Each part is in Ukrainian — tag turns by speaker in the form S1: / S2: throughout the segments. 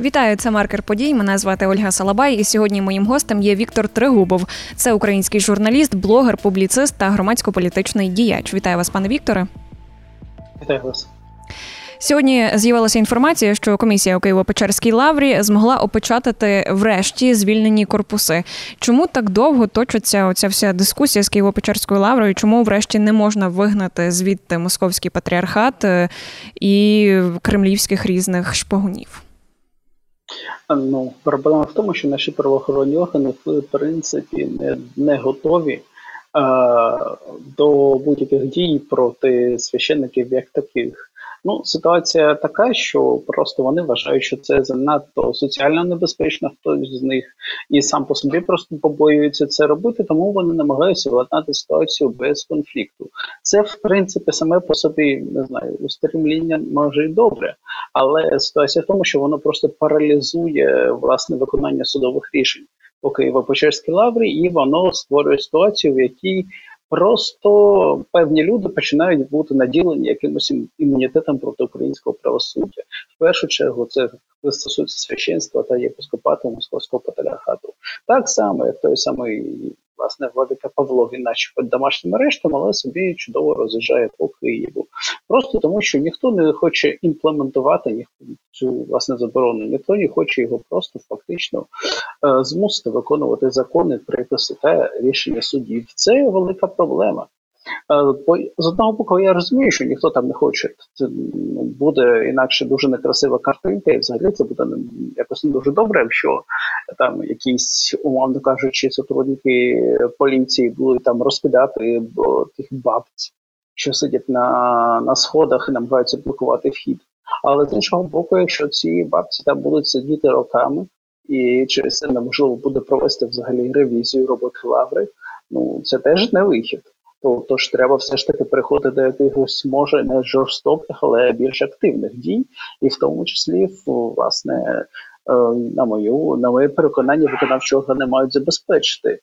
S1: Вітаю, це маркер подій. Мене звати Ольга Салабай. І сьогодні моїм гостем є Віктор Тригубов. Це український журналіст, блогер, публіцист та громадсько-політичний діяч. Вітаю вас, пане Вікторе.
S2: Вітаю вас.
S1: Сьогодні з'явилася інформація, що комісія у Києво-Печерській лаврі змогла опечатати врешті звільнені корпуси. Чому так довго точиться оця вся дискусія з Києво-Печерською лаврою? Чому врешті не можна вигнати звідти московський патріархат е, і кремлівських різних шпигунів?
S2: Ну, проблема в тому, що наші правоохоронні органи в принципі не, не готові е, до будь-яких дій проти священників як таких. Ну, ситуація така, що просто вони вважають, що це занадто соціально небезпечно, хтось з них і сам по собі просто побоюється це робити, тому вони намагаються владнати ситуацію без конфлікту. Це, в принципі, саме по собі не знаю, устремління може і добре, але ситуація в тому, що воно просто паралізує власне виконання судових рішень по Києво-Печерській лаврі, і воно створює ситуацію, в якій Просто певні люди починають бути наділені якимось імунітетом проти українського правосуддя. В першу чергу це стосується священства та єпископату московського патріархату. Так само, як той самий власне владика Павло, він наче під домашнім арештом, але собі чудово роз'їжджає по Києву. Просто тому, що ніхто не хоче імплементувати цю власне заборону, ніхто не хоче його просто фактично е, змусити виконувати закони, приписи та рішення судів. Це велика проблема. Е, з одного боку, я розумію, що ніхто там не хоче. Це ну, буде інакше дуже некрасива картинка, і взагалі це буде якось не дуже добре, якщо там якісь, умовно кажучи, сотрудники поліції будуть там розкидати тих бабць, що сидять на на сходах і намагаються блокувати вхід. Але з іншого боку, якщо ці бабці там будуть сидіти роками, і через це неможливо буде провести взагалі ревізію роботи лаври, ну це теж не вихід. Тож треба все ж таки переходити до якихось, може, не жорстоких, але більш активних дій, і в тому числі, власне, е, на мою на моє переконання, виконавчі органи мають забезпечити е,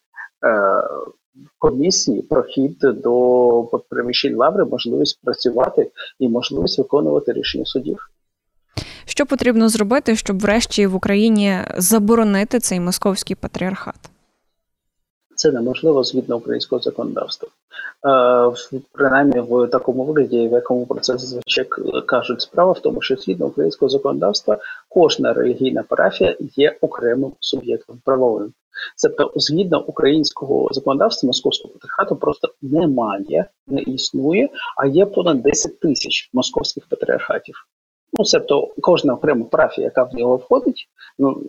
S2: комісії прохід до приміщень лаври, можливість працювати і можливість виконувати рішення судів.
S1: Що потрібно зробити, щоб врешті в Україні заборонити цей московський патріархат?
S2: Це неможливо згідно українського законодавства. Е, принаймні в такому вигляді, в якому про це зазвичай кажуть, справа в тому, що згідно українського законодавства кожна релігійна парафія є окремим суб'єктом правовим. Тобто, згідно українського законодавства, московського патріархату просто немає, не існує, а є понад 10 тисяч московських патріархатів. Ну, тобто кожна окрема парафія, яка в нього входить, ну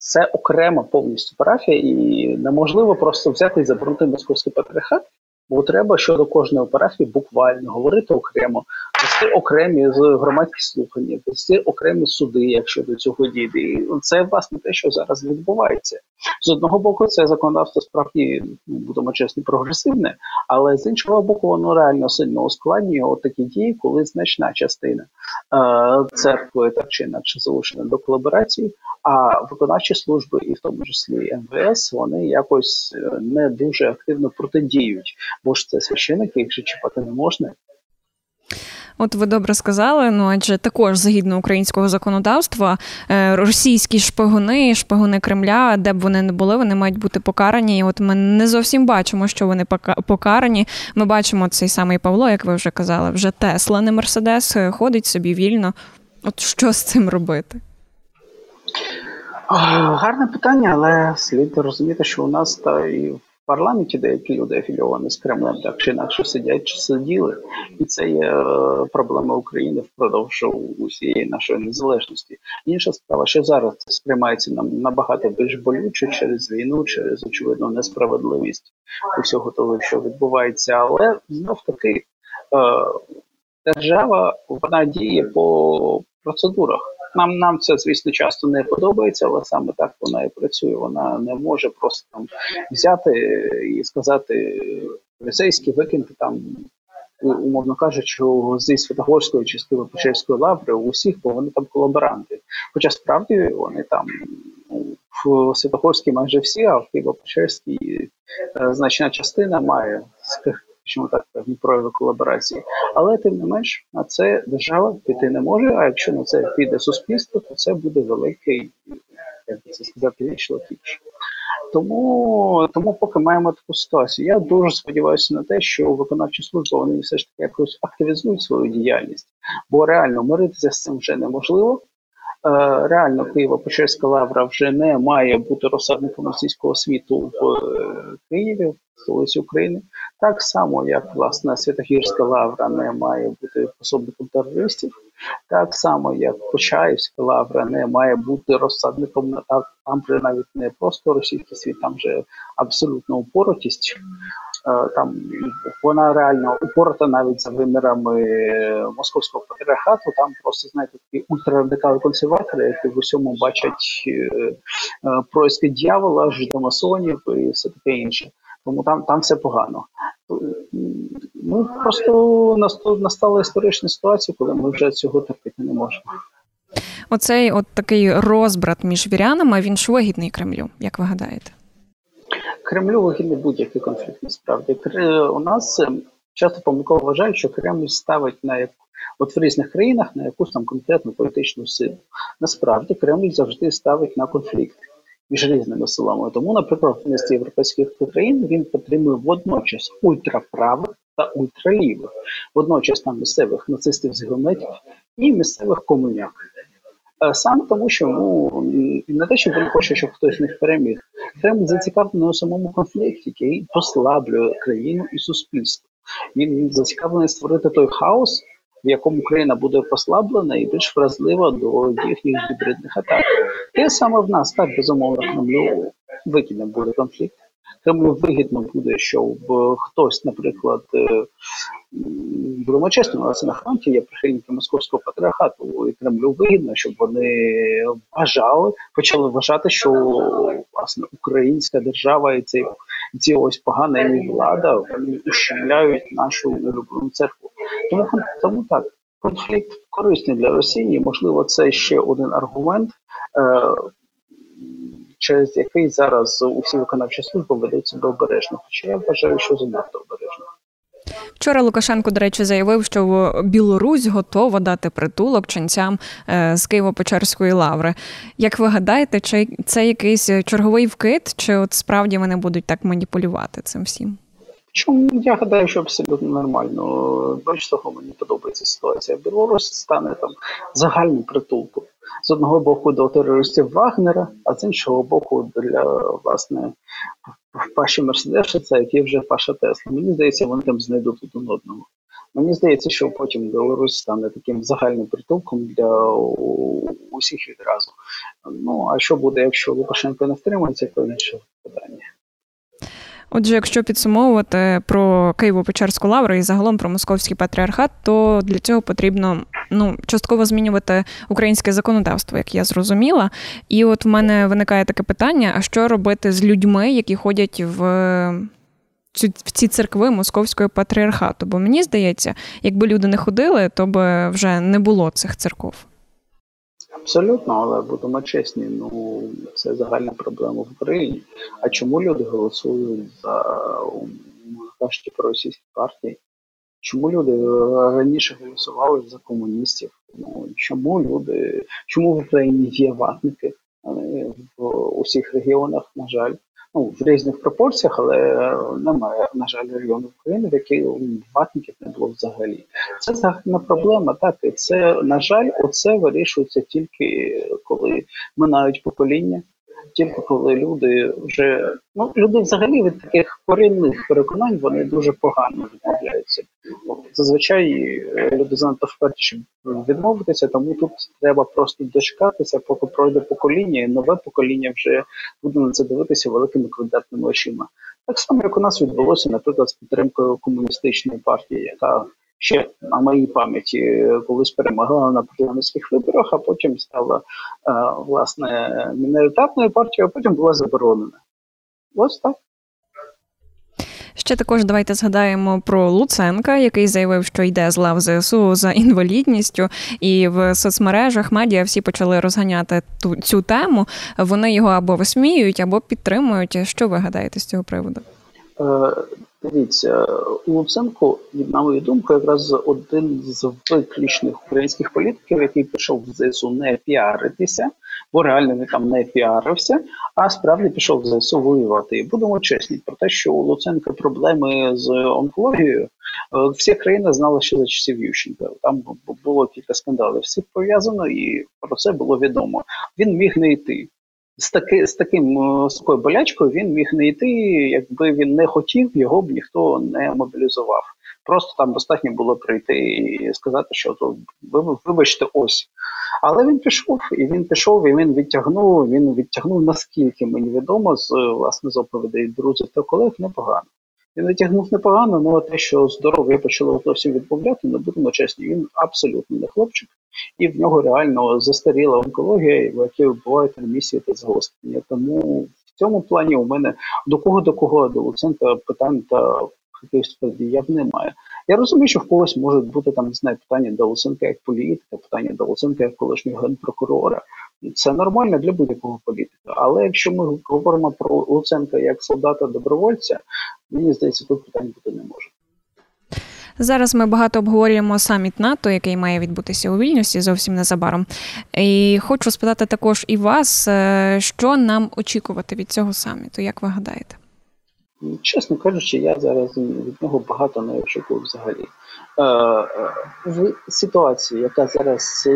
S2: це окрема повністю парафія, і неможливо просто взяти і заборонити московський патріархат, бо треба щодо кожної парафії буквально говорити окремо, вести окремі громадські слухання, вести окремі суди, якщо до цього дійде. І це власне те, що зараз відбувається. З одного боку, це законодавство справді ну, будемо чесні, прогресивне, але з іншого боку, воно реально сильно ускладнює такі дії, коли значна частина е, церкви так чи інакше залучена до колаборації. А виконавчі служби, і в тому числі МВС, вони якось е, не дуже активно протидіють, бо ж це священики, їх же чіпати не можна.
S1: От ви добре сказали. Ну адже також згідно українського законодавства, е, російські шпигуни, шпигуни Кремля, де б вони не були, вони мають бути покарані. І От ми не зовсім бачимо, що вони покарані. Ми бачимо цей самий Павло, як ви вже казали, вже Тесла, не Мерседес, ходить собі вільно. От що з цим робити?
S2: Гарне питання, але слід розуміти, що у нас та і парламенті деякі люди афільовані з Кремлем, так чи інакше сидять чи сиділи, і це є е, проблема України впродовж усієї нашої незалежності. Інша справа, що зараз це сприймається нам набагато більш болюче через війну, через очевидну несправедливість усього того, що відбувається, але знов таки е, держава вона діє по процедурах. Нам нам це, звісно, часто не подобається, але саме так вона і працює. Вона не може просто там взяти і сказати поліцейські викинути там, умовно кажучи, зі Святогорської чи з Києво-Печерської лаври усіх, бо вони там колаборанти. Хоча справді вони там в Святогорській майже всі, а в Києво-Печерській е, значна частина має скажімо так, певні прояви колаборації. Але тим не менш на це держава піти не може. А якщо на це піде суспільство, то це буде великий, як би це сказати, вічно. Тому тому поки маємо таку ситуацію. Я дуже сподіваюся на те, що виконавчі служби вони все ж таки якось активізують свою діяльність, бо реально миритися з цим вже неможливо. Е, реально Києво-Печерська лавра вже не має бути розсадником російського світу в е, Києві, в столиці України, так само як власне Святогірська лавра не має бути пособником терористів, так само як Почаївська лавра не має бути розсадником на там вже навіть не просто російський світ, там вже абсолютно упоротість. Е, там вона реально упорота навіть за вимірами московського патріархату. Там просто знаєте такі ультрарадикали консерватори, які в усьому бачать е, е, происки дьявола, жидомасонів і все таке інше. Тому там там все погано. Ну просто настала історична ситуація, коли ми вже цього терпіти не можемо.
S1: Оцей от такий розбрат між вірянами він ж вигідний Кремлю, як ви гадаєте?
S2: Кремлю вигідний будь-який конфлікт. Насправді у нас ем, часто помилково вважають, що Кремль ставить на як от в різних країнах на якусь там конкретну політичну силу. Насправді Кремль завжди ставить на конфлікт між різними силами. Тому, наприклад, в низці європейських країн він підтримує водночас ультраправих та ультралівих, водночас там місцевих нацистів з геометів і місцевих комуняк. Е, саме тому, що ну не те, що він хоче, щоб хтось з них переміг. Кремль зацікавлений у самому конфлікті, який послаблює країну і суспільство. Він зацікавлений створити той хаос, в якому країна буде послаблена і більш вразлива до їхніх гібридних атак. Те саме в нас так безумовно Кремлю викине буде конфлікт. Кремлю вигідно буде, щоб хтось, наприклад, е, будемо чесно, у нас на фронті є прихильники московського патріархату і Кремлю вигідно, щоб вони вважали, почали вважати, що власне українська держава і ці, ці ось погана і влада вони ущемляють нашу улюблену церкву. Тому тому так. Конфлікт корисний для Росії, можливо, це ще один аргумент, е, через який зараз усі виконавчі служби ведуться до обережно. Хоча я вважаю, що занадто обережно.
S1: Вчора Лукашенко, до речі, заявив, що Білорусь готова дати притулок ченцям е, з Києво-Печерської лаври. Як ви гадаєте, чи це якийсь черговий вкид, чи от справді вони будуть так маніпулювати цим всім?
S2: Чому я гадаю, що абсолютно нормально. Більш того, мені подобається ситуація. Білорусь стане там загальним притулком з одного боку до терористів Вагнера, а з іншого боку, для власне Паші Мерседеса, які вже Паша Тесла. Мені здається, вони там знайдуть один одного. Мені здається, що потім Білорусь стане таким загальним притулком для усіх відразу. Ну а що буде, якщо Лукашенко не втримається, то інше питання.
S1: Отже, якщо підсумовувати про Києво-Печерську лавру і загалом про московський патріархат, то для цього потрібно ну частково змінювати українське законодавство, як я зрозуміла. І от в мене виникає таке питання: а що робити з людьми, які ходять в в ці церкви московського патріархату? Бо мені здається, якби люди не ходили, то би вже не було цих церков.
S2: Абсолютно, але будемо чесні, ну це загальна проблема в Україні. А чому люди голосують за кажучи про російські партії? Чому люди раніше голосували за комуністів? Ну чому люди, чому в Україні є ватники в усіх регіонах, на жаль? ну, в різних пропорціях, але немає, на жаль, регіонів України, в яких ватників не було взагалі. Це загальна проблема. Так і це на жаль, оце вирішується тільки коли минають покоління тільки коли люди вже ну люди взагалі від таких корінних переконань вони дуже погано відмовляються. Зазвичай е, люди занадто вперті, щоб відмовитися, тому тут треба просто дочекатися, поки пройде покоління, і нове покоління вже буде на це дивитися великими квадратними очима. Так само, як у нас відбулося, наприклад, з підтримкою комуністичної партії, яка ще на моїй пам'яті колись перемогла на парламентських виборах, а потім стала е, власне міноритарною партією, а потім була заборонена. Ось так.
S1: Ще також давайте згадаємо про Луценка, який заявив, що йде з лав ЗСУ за інвалідністю, і в соцмережах медіа всі почали розганяти ту цю тему. Вони його або висміюють, або підтримують. Що ви гадаєте з цього приводу?
S2: Дивіться, Луценко, на мою думку, якраз один з виключних українських політиків, який пішов в ЗСУ не піаритися, бо реально він там не піарився, а справді пішов в ЗСУ воювати. І будемо чесні про те, що у Луценка проблеми з онкологією. Е, всі країни знали ще за часів Ющенка. Там було кілька скандалів всіх пов'язано, і про це було відомо. Він міг не йти з таки, з таким з такою болячкою він міг не йти, якби він не хотів, його б ніхто не мобілізував. Просто там достатньо було прийти і сказати, що то вибачте, ось. Але він пішов, і він пішов, і він відтягнув. Він відтягнув наскільки мені відомо з власне з оповідей друзів та колег непогано. Він натягнув непогано, але ну, те, що здоров'я почало зовсім відмовляти, не будемо чесні, він абсолютно не хлопчик, і в нього реально застаріла онкологія, в якій бувають ремісії та загострення. Тому в цьому плані у мене до кого до кого до Луценка питань та якихось подіяв немає. Я розумію, що в когось можуть бути там не знаю, питання до Луценка як політика, питання до Луценка як колишнього генпрокурора. Це нормально для будь-якого політика. Але якщо ми говоримо про Луценка як солдата-добровольця, мені здається, тут питань бути не може.
S1: Зараз ми багато обговорюємо саміт НАТО, який має відбутися у Вільнюсі зовсім незабаром. І хочу спитати також і вас, е, що нам очікувати від цього саміту, як ви гадаєте?
S2: Чесно кажучи, я зараз від нього багато не очікую взагалі. Е, е, в ситуації, яка зараз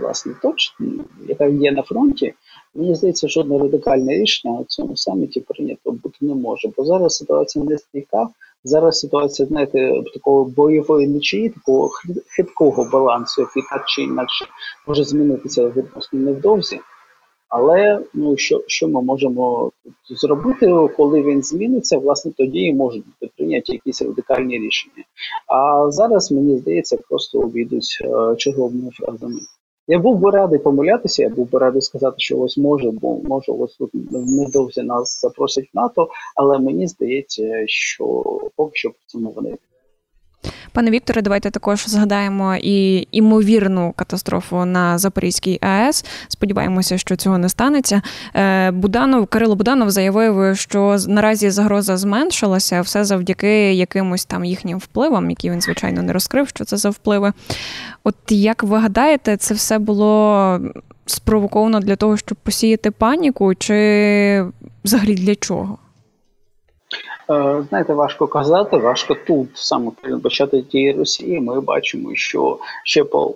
S2: власне точно, яка є на фронті, мені здається, жодне радикальне рішення у цьому саміті прийнято бути не може. Бо зараз ситуація не стійка. Зараз ситуація, знаєте, такого бойової нічиї, такого хиткого балансу, який так чи інакше може змінитися відносно невдовзі. Але ну що що ми можемо зробити, коли він зміниться, власне тоді і можуть бути прийняті якісь радикальні рішення. А зараз мені здається, просто обійдуть е, черговими фразами. Я був би радий помилятися, я був би радий сказати, що ось може, бо може ось тут недовзі нас запросять в НАТО, але мені здається, що поки що в цьому вони.
S1: Пане Вікторе, давайте також згадаємо і імовірну катастрофу на Запорізькій АЕС. Сподіваємося, що цього не станеться. Е, Буданов Кирило Буданов заявив, що наразі загроза зменшилася все завдяки якимось там їхнім впливам, які він звичайно не розкрив, що це за впливи. От як ви гадаєте, це все було спровоковано для того, щоб посіяти паніку, чи взагалі для чого?
S2: Е, знаєте, важко казати, важко тут саме передбачати тієї Росії. Ми бачимо, що ще по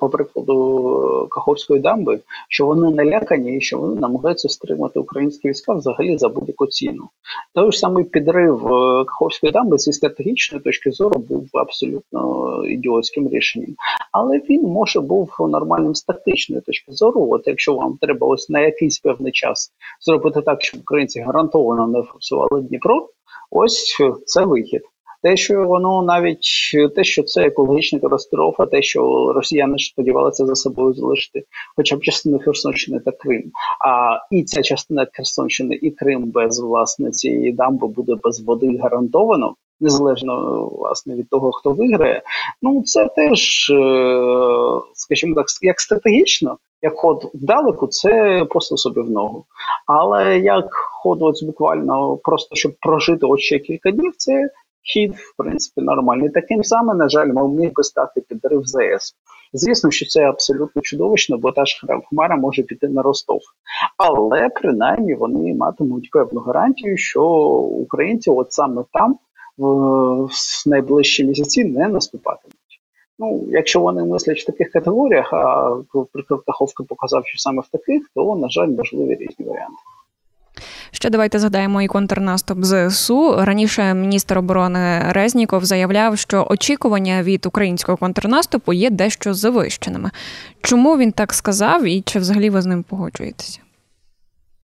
S2: по прикладу Каховської дамби, що вони налякані і що вони намагаються стримати українські війська взагалі за будь-яку ціну. Той ж самий підрив е, Каховської дамби зі стратегічної точки зору був абсолютно ідіотським рішенням, але він може був нормальним з тактичної точки зору. От якщо вам треба ось на якийсь певний час зробити так, щоб українці гарантовано не форсували Дніпро. Ось це вихід. Те, що воно навіть те, що це екологічна катастрофа, те, що росіяни сподівалися за собою залишити, хоча б частину Херсонщини та Крим. А і ця частина Херсонщини і Крим без власне цієї дамби буде без води гарантовано, незалежно власне від того, хто виграє. Ну це теж, е, скажімо так, як стратегічно, як ход вдалеку, це просто собі в ногу. Але як ход ось буквально просто щоб прожити от ще кілька днів, це хід, в принципі, нормальний. Таким самим, на жаль, мав міг би стати підрив ЗС. Звісно, що це абсолютно чудовищно, бо та ж хмара може піти на Ростов. Але принаймні вони матимуть певну гарантію, що українці, от саме там, в найближчі місяці, не наступатимуть. Ну, якщо вони мислять в таких категоріях, а приклад Каховка показав, що саме в таких, то, на жаль, можливі різні варіанти.
S1: Ще давайте згадаємо і контрнаступ ЗСУ. Раніше міністр оборони Резніков заявляв, що очікування від українського контрнаступу є дещо завищеними. Чому він так сказав, і чи взагалі ви з ним погоджуєтеся?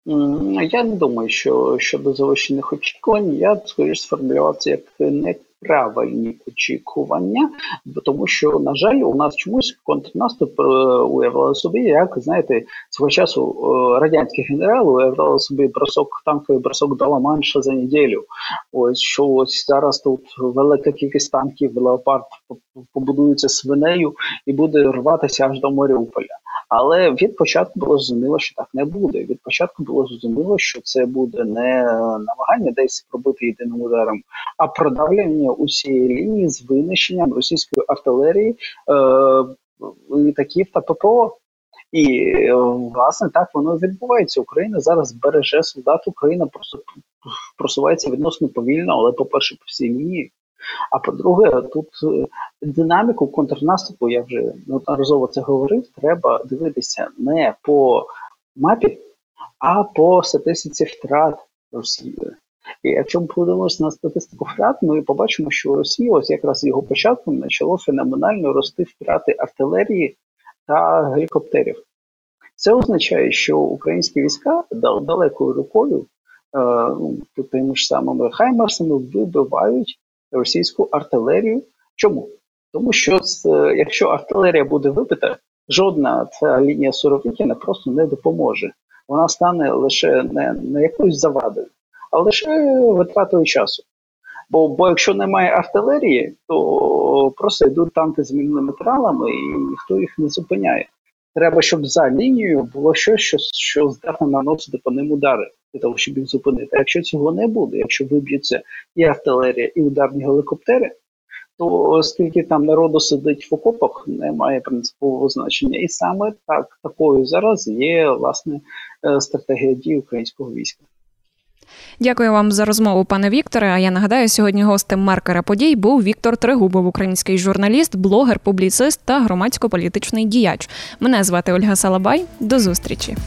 S2: Я не думаю, що щодо завищених очікувань, я скоріш сформулював це як не правильні очікування, тому що, на жаль, у нас чомусь контрнаступ е, уявляли собі, як знаєте, свого часу е, радянські генерали уявляли собі бросок танковий бросок до Ла-Манша за неділю. Ось що ось зараз тут велика кількість танків, леопард побудується свинею і буде рватися аж до Маріуполя. Але від початку було зрозуміло, що так не буде. Від початку було зрозуміло, що це буде не намагання десь пробити єдиним ударом, а продавлення усієї лінії з винищенням російської артилерії е, літаків та ППО. І власне так воно відбувається. Україна зараз береже солдат. Україна просто просувається відносно повільно, але по перше, по всій лінії. А по-друге, тут динаміку контрнаступу, я вже неодноразово це говорив, треба дивитися не по мапі, а по статистиці втрат Росії. І якщо ми подивимося на статистику втрат, ми побачимо, що Росія, ось якраз з його початком, почало феноменально рости втрати артилерії та гелікоптерів. Це означає, що українські війська далекою рукою, е, ну, тими ж самими хаймарсами вибивають російську артилерію. Чому? Тому що якщо артилерія буде вибита, жодна ця лінія Суровікіна просто не допоможе. Вона стане лише не, не якоюсь завадою, а лише витратою часу. Бо бо якщо немає артилерії, то просто йдуть танки з міліметралами і ніхто їх не зупиняє. Треба, щоб за лінією було щось, що що здатне наносити по ним удари для того, щоб їх зупинити. А якщо цього не буде, якщо виб'ються і артилерія, і ударні гелікоптери, то оскільки там народу сидить в окопах, немає принципового значення. І саме так такою зараз є власне е, стратегія дій українського війська.
S1: Дякую вам за розмову, пане Вікторе. А я нагадаю, сьогодні гостем маркера подій був Віктор Тригубов, український журналіст, блогер, публіцист та громадсько-політичний діяч. Мене звати Ольга Салабай. До зустрічі.